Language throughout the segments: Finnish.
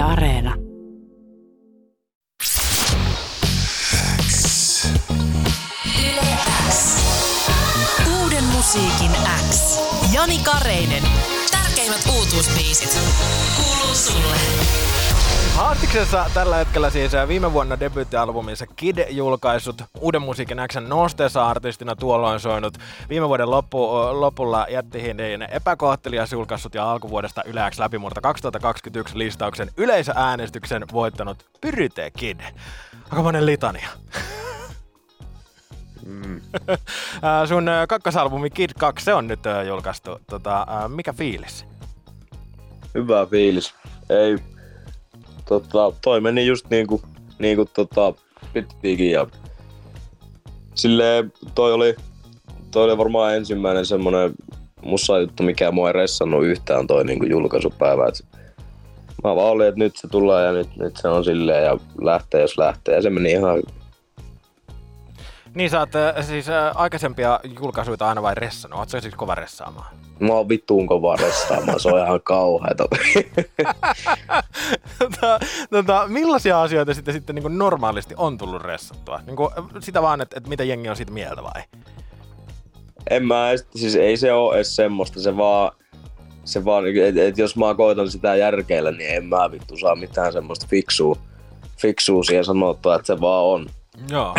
Areena. Uuden musiikin X. Jani Kareinen. Tärkeimmät uutuusbiisit. Haastiksessa tällä hetkellä siis äh, viime vuonna debyyttialbuminsa Kid julkaissut uuden musiikin Xn nosteessa artistina tuolloin soinut. Viime vuoden loppu, lopulla jättihin epäkohtelias julkaissut ja alkuvuodesta Yle X läpimurta 2021 listauksen yleisöäänestyksen voittanut Pyryte Kid. Aika monen litania. Mm. Sun kakkosalbumi Kid 2, se on nyt julkaistu. Tota, mikä fiilis? Hyvä fiilis. Ei, tota, toi meni just niinku, niinku tota, pittiikin ja silleen toi oli, toi oli varmaan ensimmäinen semmonen mussa juttu, mikä mua ei ressannut yhtään toi niinku julkaisupäivä. Et mä vaan olin, että nyt se tulee ja nyt, nyt se on silleen ja lähtee jos lähtee ja se meni ihan niin sä oot äh, siis ä, aikaisempia julkaisuja aina vain ressannut. Ootko siis kova ressaamaan? Mä oon vittuun kova ressaamaan, se on ihan kauheeta. tota, tota, millaisia asioita sitten, sitten niin normaalisti on tullut ressattua? Niin kuin, sitä vaan, että, että mitä jengi on siitä mieltä vai? En mä, siis ei se ole edes semmoista, se vaan, se vaan että et jos mä koitan sitä järkeillä, niin en mä vittu saa mitään semmoista fiksua, fiksua siihen sanottua, että se vaan on. Joo.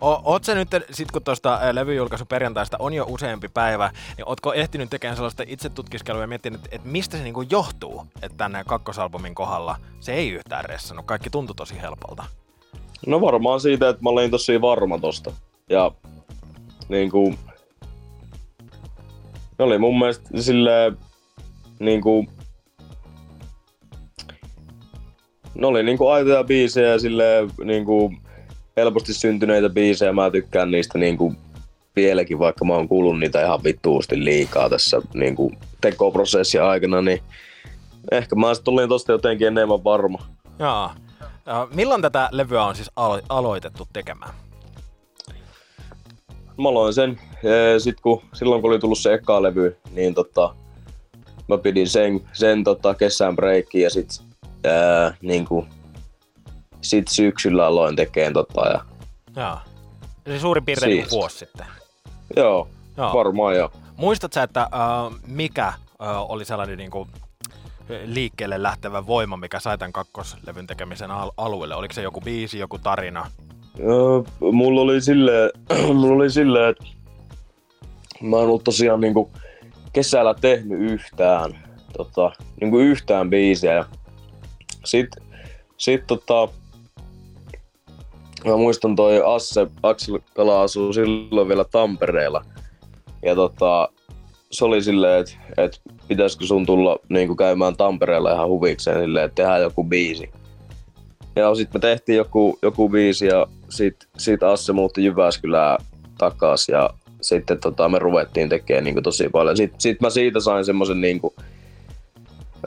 Oot sä nyt, sit kun tuosta levyjulkaisun perjantaista on jo useampi päivä, niin ootko ehtinyt tekemään sellaista itse tutkiskelua ja miettinyt, että mistä se niinku johtuu, että tänne kakkosalbumin kohdalla se ei yhtään ressannut, kaikki tuntui tosi helpolta? No varmaan siitä, että mä olin tosi varma tosta. Ja niinku, ne oli mun mielestä silleen, niinku, ne oli niinku aitoja biisejä silleen, niinku, helposti syntyneitä biisejä. Mä tykkään niistä niinku vieläkin, vaikka mä oon kuullut niitä ihan vittuusti liikaa tässä niinku tekoprosessin aikana, niin ehkä mä sitten olin tosta jotenkin enemmän varma. Jaa. Ja milloin tätä levyä on siis alo- aloitettu tekemään? Mä aloin sen, sit kun, silloin kun oli tullut se eka levy, niin tota, mä pidin sen, sen tota, kesän breikkiin ja sit ää, niin kuin, sit syksyllä aloin tekemään tota ja... Joo. Eli suurin piirtein siis. vuosi sitten. Joo, joo. varmaan joo. Muistatko että uh, mikä uh, oli sellainen niin kuin, liikkeelle lähtevä voima, mikä sai tämän kakkoslevyn tekemisen al- alueelle? Oliko se joku biisi, joku tarina? Öö, mulla oli silleen, mulla oli silleen, että mä en ollut tosiaan niinku kesällä tehnyt yhtään, tota, niinku yhtään biisiä. Ja sit, sit tota, Mä muistan toi Asse, Aksel Kala asuu silloin vielä Tampereella. Ja tota, se oli silleen, että et pitäisikö sun tulla niinku käymään Tampereella ihan huvikseen silleen, että tehdään joku biisi. Ja sitten me tehtiin joku, joku biisi ja sit, sit Asse muutti Jyväskylään takas ja sitten tota, me ruvettiin tekemään niinku tosi paljon. Sitten sit mä siitä sain semmoisen niinku,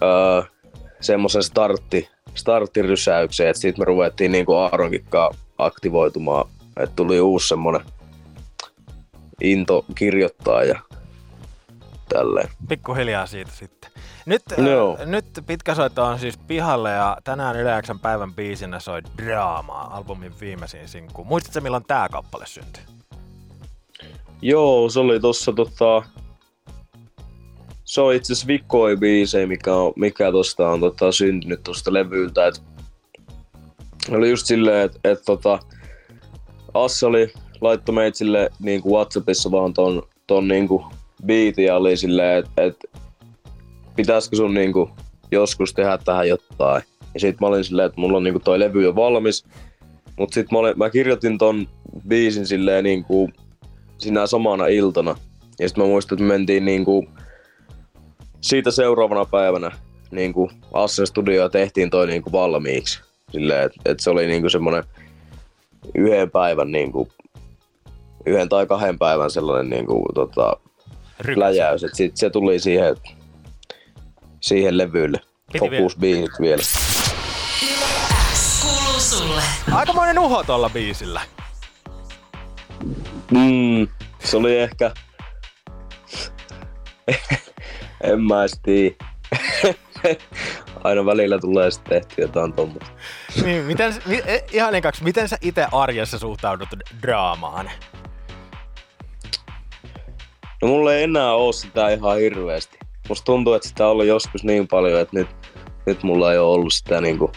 öö, startti, starttirysäyksen, että sitten me ruvettiin niinku Aaronkin aktivoitumaan, että tuli uusi semmoinen into kirjoittaa ja tälleen. Pikkuhiljaa siitä sitten. Nyt, no. äh, nyt pitkä soitto on siis pihalle ja tänään Yle päivän biisinä soi Draamaa, albumin viimeisin sinkku. Muistatko milloin tämä kappale syntyi? Joo, se oli tossa tota... Se on itse asiassa mikä, on, mikä tosta on tota, syntynyt tosta levyltä. Et oli just silleen, että et, tota, Asse oli laitto meitsille niin kuin Whatsappissa vaan ton, ton niin kuin biitin ja oli silleen, että et, pitäisikö sun niin kuin, joskus tehdä tähän jotain. Ja sit mä olin silleen, että mulla on niin kuin, toi levy jo valmis. Mut sit mä, olin, mä kirjoitin ton biisin silleen niin kuin, sinä samana iltana. Ja sit mä muistan, että me mentiin niin kuin, siitä seuraavana päivänä niin kuin Assen studio tehtiin toi niin kuin valmiiksi. Silleen, että et se oli niinku semmoinen yhden päivän, niinku, yhden tai kahden päivän sellainen niinku, tota, läjäys. Et sit se tuli siihen, siihen levylle. Fokusbiisit vielä. sulle. Aikamoinen uho tuolla biisillä. Mm, se oli ehkä... en mä edes aina välillä tulee sitten tehty jotain tuommoista. Niin, miten, mi, e, ihan kaksi, miten sä itse arjessa suhtaudut draamaan? No mulla ei enää oo sitä ihan hirveästi. Musta tuntuu, että sitä on ollut joskus niin paljon, että nyt, nyt mulla ei ole ollut sitä niinku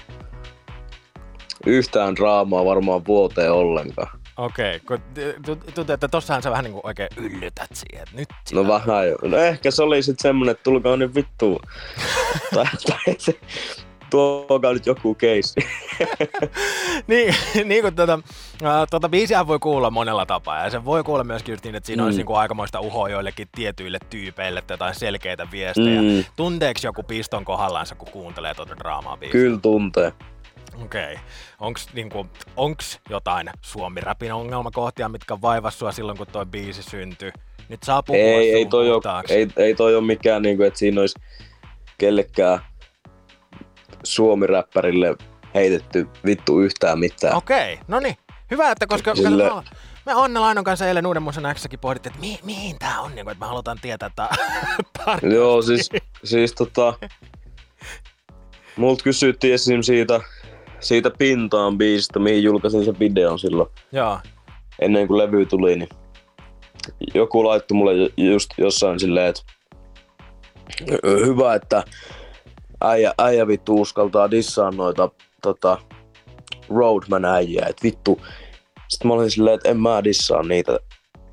yhtään draamaa varmaan vuoteen ollenkaan. Okei, okay, tuntuu, että tossahan sä vähän niinku oikein yllytät siihen, että nyt No vähän jo. No ehkä se oli sitten semmonen, että tulkaa nyt vittuun. tai, tai se, tuokaa nyt joku keissi. niin, niin kuin tuota, tuota biisiä voi kuulla monella tapaa, ja se voi kuulla myöskin just niin, että siinä mm. olisi niin kuin aikamoista uhoa joillekin tietyille tyypeille tai jotain selkeitä viestejä. Mm. Tunteeko joku piston kohdallaansa, kun kuuntelee tuota draamaa biisiä? Kyllä tuntee. Okei. Okay. Onks, niinku, onks jotain Suomi-räpin ongelmakohtia, mitkä vaivas sua silloin, kun toi biisi syntyi? Nyt saa puhua ei, ei, toi ole, ei, ei toi ole mikään, niinku, että siinä olisi kellekään suomi-räppärille heitetty vittu yhtään mitään. Okei, okay. no niin. Hyvä, että koska Sille... me Anne Lainon kanssa eilen Uuden Musan Xsäkin pohdittiin, että mi- mihin tää on, niin kuin, että me halutaan tietää, että Joo, siis, siis tota, multa kysyttiin esim. siitä, siitä Pintaan biisistä, mihin julkaisin sen videon silloin. Joo. Ennen kuin levy tuli, niin joku laittoi mulle just jossain silleen, että hyvä, että äijä, äijä vittu uskaltaa dissaa noita tota, Roadman äijää, että vittu. Sitten mä olin silleen, että en mä dissaa niitä.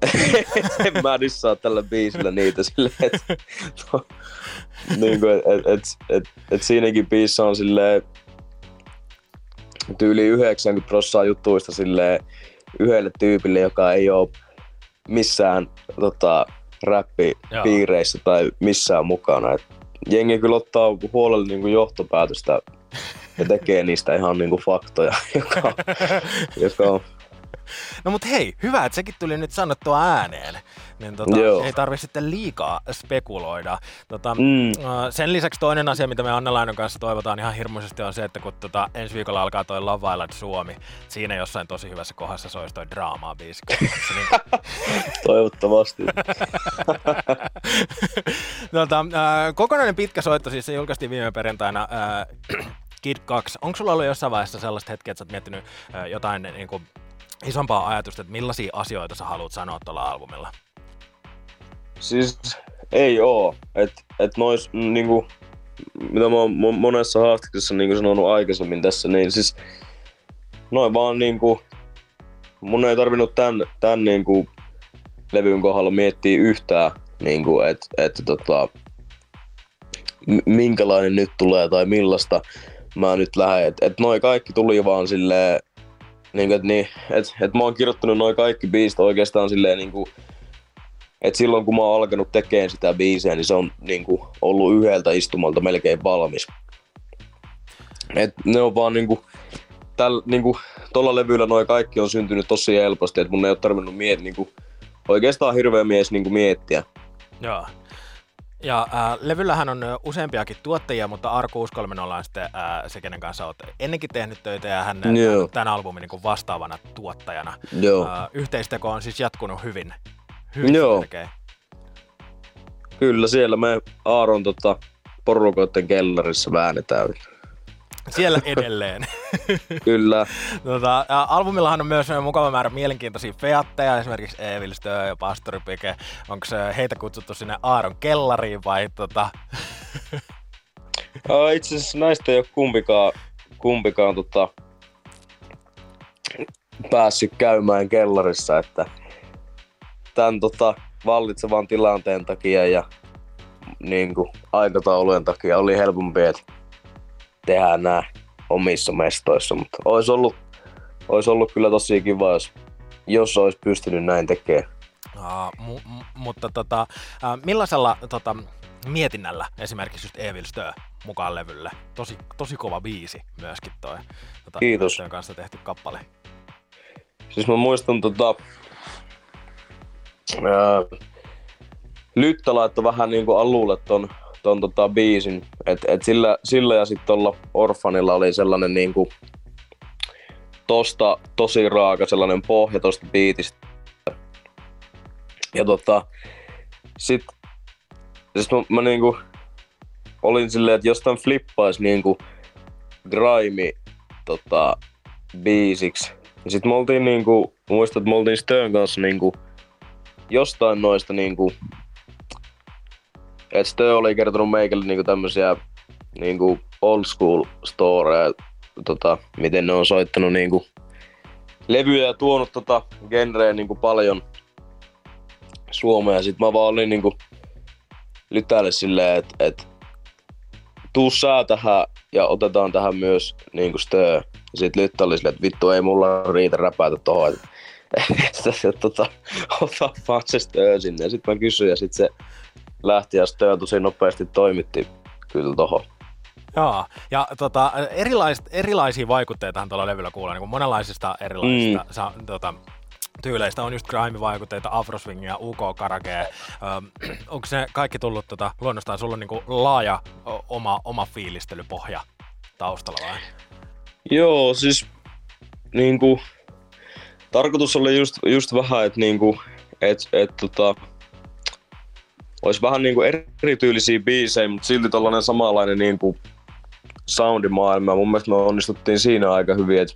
en mä dissaa tällä biisillä niitä silleen, että no, niin kuin, et, et, et, et, siinäkin biisissä on silleen tyyli 90 prosenttia juttuista silleen yhdelle tyypille, joka ei ole missään tota, räppipiireissä tai missään mukana. Et jengi kyllä ottaa huolella niin kuin johtopäätöstä ja tekee niistä ihan niin kuin faktoja, joka, joka on No mut hei, hyvä, että sekin tuli nyt sanottua ääneen. Niin tota, ei tarvi sitten liikaa spekuloida. Tota, mm. Sen lisäksi toinen asia, mitä me Anne Lainon kanssa toivotaan ihan hirmuisesti on se, että kun tota, ensi viikolla alkaa toi Love Island Suomi, siinä jossain tosi hyvässä kohdassa soisi toi draamaa biisi. niin... Toivottavasti. tota, äh, kokonainen pitkä soitto, siis se julkaistiin viime perjantaina. Äh, Kid 2. Onko sulla ollut jossain vaiheessa sellaista hetkeä, että sä oot miettinyt äh, jotain niin kuin, isompaa ajatusta, että millaisia asioita sä haluat sanoa tuolla albumilla? Siis ei oo. Et, et nois niinku, mitä mä oon monessa haastiksessa niinku sanonut aikaisemmin tässä, niin siis noin vaan niinku, mun ei tarvinnut tän, tän niinku levyn kohdalla miettiä yhtään, niinku, että et, tota, minkälainen nyt tulee tai millaista mä nyt lähden. Että et noin kaikki tuli vaan silleen, niin kuin, että, niin, että, että mä oon kirjoittanut noin kaikki biisit oikeastaan silleen niin kuin, että silloin kun mä oon alkanut tekemään sitä biisiä, niin se on niin kuin, ollut yhdeltä istumalta melkein valmis. Et ne on vaan niin kuin, täl, niin kuin, tolla levyllä noin kaikki on syntynyt tosi helposti, että mun ei ole tarvinnut miet, niin kuin, oikeastaan hirveä mies niin kuin, miettiä. Joo. Ja äh, levyllähän on useampiakin tuottajia, mutta Arku Uskolmen on sitten äh, se, kenen kanssa olet ennenkin tehnyt töitä ja hän Joo. tämän albumin niin vastaavana tuottajana. Joo. Äh, yhteisteko on siis jatkunut hyvin, hyvin Joo. Selkeä. Kyllä, siellä me Aaron tota, porukoiden kellarissa väännetään. Siellä edelleen. Kyllä. Tota, albumillahan on myös mukava määrä mielenkiintoisia featteja, esimerkiksi Evil Stö ja Pastori Pike. Onko heitä kutsuttu sinne Aaron kellariin vai tota... Itse asiassa näistä ei ole kumpikaan, kumpikaan tota, päässyt käymään kellarissa, että tämän tota, vallitsevan tilanteen takia ja niin kuin, aikataulujen takia oli helpompi, että tehdään nämä omissa mestoissa, mutta olisi ollut, olisi ollut kyllä tosi kiva, jos, jos olisi pystynyt näin tekemään. Uh, mu- mu- mutta tota, uh, millaisella tota, mietinnällä esimerkiksi just Evil Stö mukaan levylle? Tosi, tosi kova biisi myöskin toi tota, Kiitos. kanssa tehty kappale. Siis mä muistan tota, ää, Lyttä laittoi vähän niinku alulle ton ton tota biisin. Et, et sillä, sillä ja sitten tuolla Orfanilla oli sellainen niinku tosta tosi raaka sellainen pohja tosta biitistä. Ja tota, sit, siis mä, mä niinku olin silleen, että jostain flippaisi niinku grime tota, biisiksi. Ja sit me oltiin niinku, muistan, että me oltiin Stön kanssa niinku jostain noista niinku, että Stö oli kertonut meikälle niinku tämmösiä niinku old school storeja, tota, miten ne on soittanut niinku levyjä ja tuonut tota genreä niinku paljon Suomeen. Sit mä vaan olin niinku Lytälle silleen, että et, tuu sää tähän ja otetaan tähän myös niinku Stö. Ja sit Lyttä oli silleen, että vittu ei mulla riitä räpätä tohon. että tota, ota vaan se Stö sinne. Ja sit mä kysyin ja sit se lähti ja Stö tosi nopeasti toimitti kyllä tohon. Joo, ja tota, erilais, erilaisia vaikutteitahan tuolla levyllä kuulee, niin kuin monenlaisista erilaisista mm. sa, tota, tyyleistä on just grime-vaikutteita, afroswingia, UK-karagea. Öö, onko se kaikki tullut tota, luonnostaan? Sulla on niin kuin laaja oma, oma fiilistelypohja taustalla vai? Joo, siis niinku, tarkoitus oli just, just vähän, että niinku, et, et, tota, olisi vähän niinku erityylisiä biisejä, mutta silti tällainen samanlainen niinku soundimaailma. Mun mielestä me onnistuttiin siinä aika hyvin, että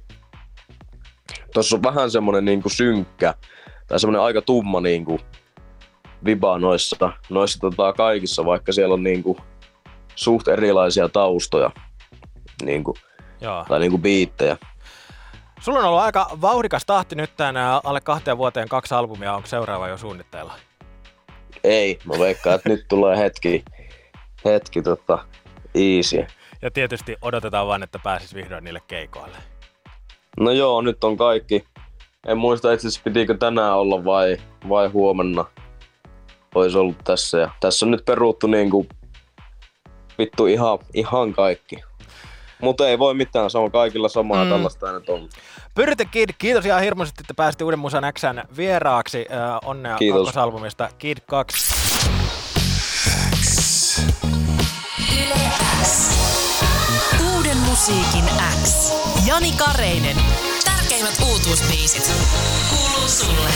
tuossa on vähän semmonen niinku synkkä tai semmonen aika tumma niinku viba noissa, noissa tota kaikissa, vaikka siellä on niinku suht erilaisia taustoja niinku, Joo. tai niinku biittejä. Sulla on ollut aika vauhdikas tahti nyt tänään alle kahteen vuoteen kaksi albumia. Onko seuraava jo suunnitteilla? Ei, mä veikkaan, että nyt tulee hetki, hetki tota, easy. Ja tietysti odotetaan vain, että pääsis vihdoin niille keikoille. No joo, nyt on kaikki. En muista itse asiassa pitikö tänään olla vai, vai huomenna. Olisi ollut tässä. Ja tässä on nyt peruuttu niinku vittu ihan, ihan kaikki. Mutta ei voi mitään, se on kaikilla samaa, mm. tällaista nyt on. Pyrite Kid, kiitos ihan hirmuisesti, että pääsitte Uuden Musan Xn vieraaksi. Äh, onnea Kiitos. kakkosalbumista Kid 2. Uuden musiikin X. Jani Kareinen. Tärkeimmät uutuusbiisit. Kuuluu sulle.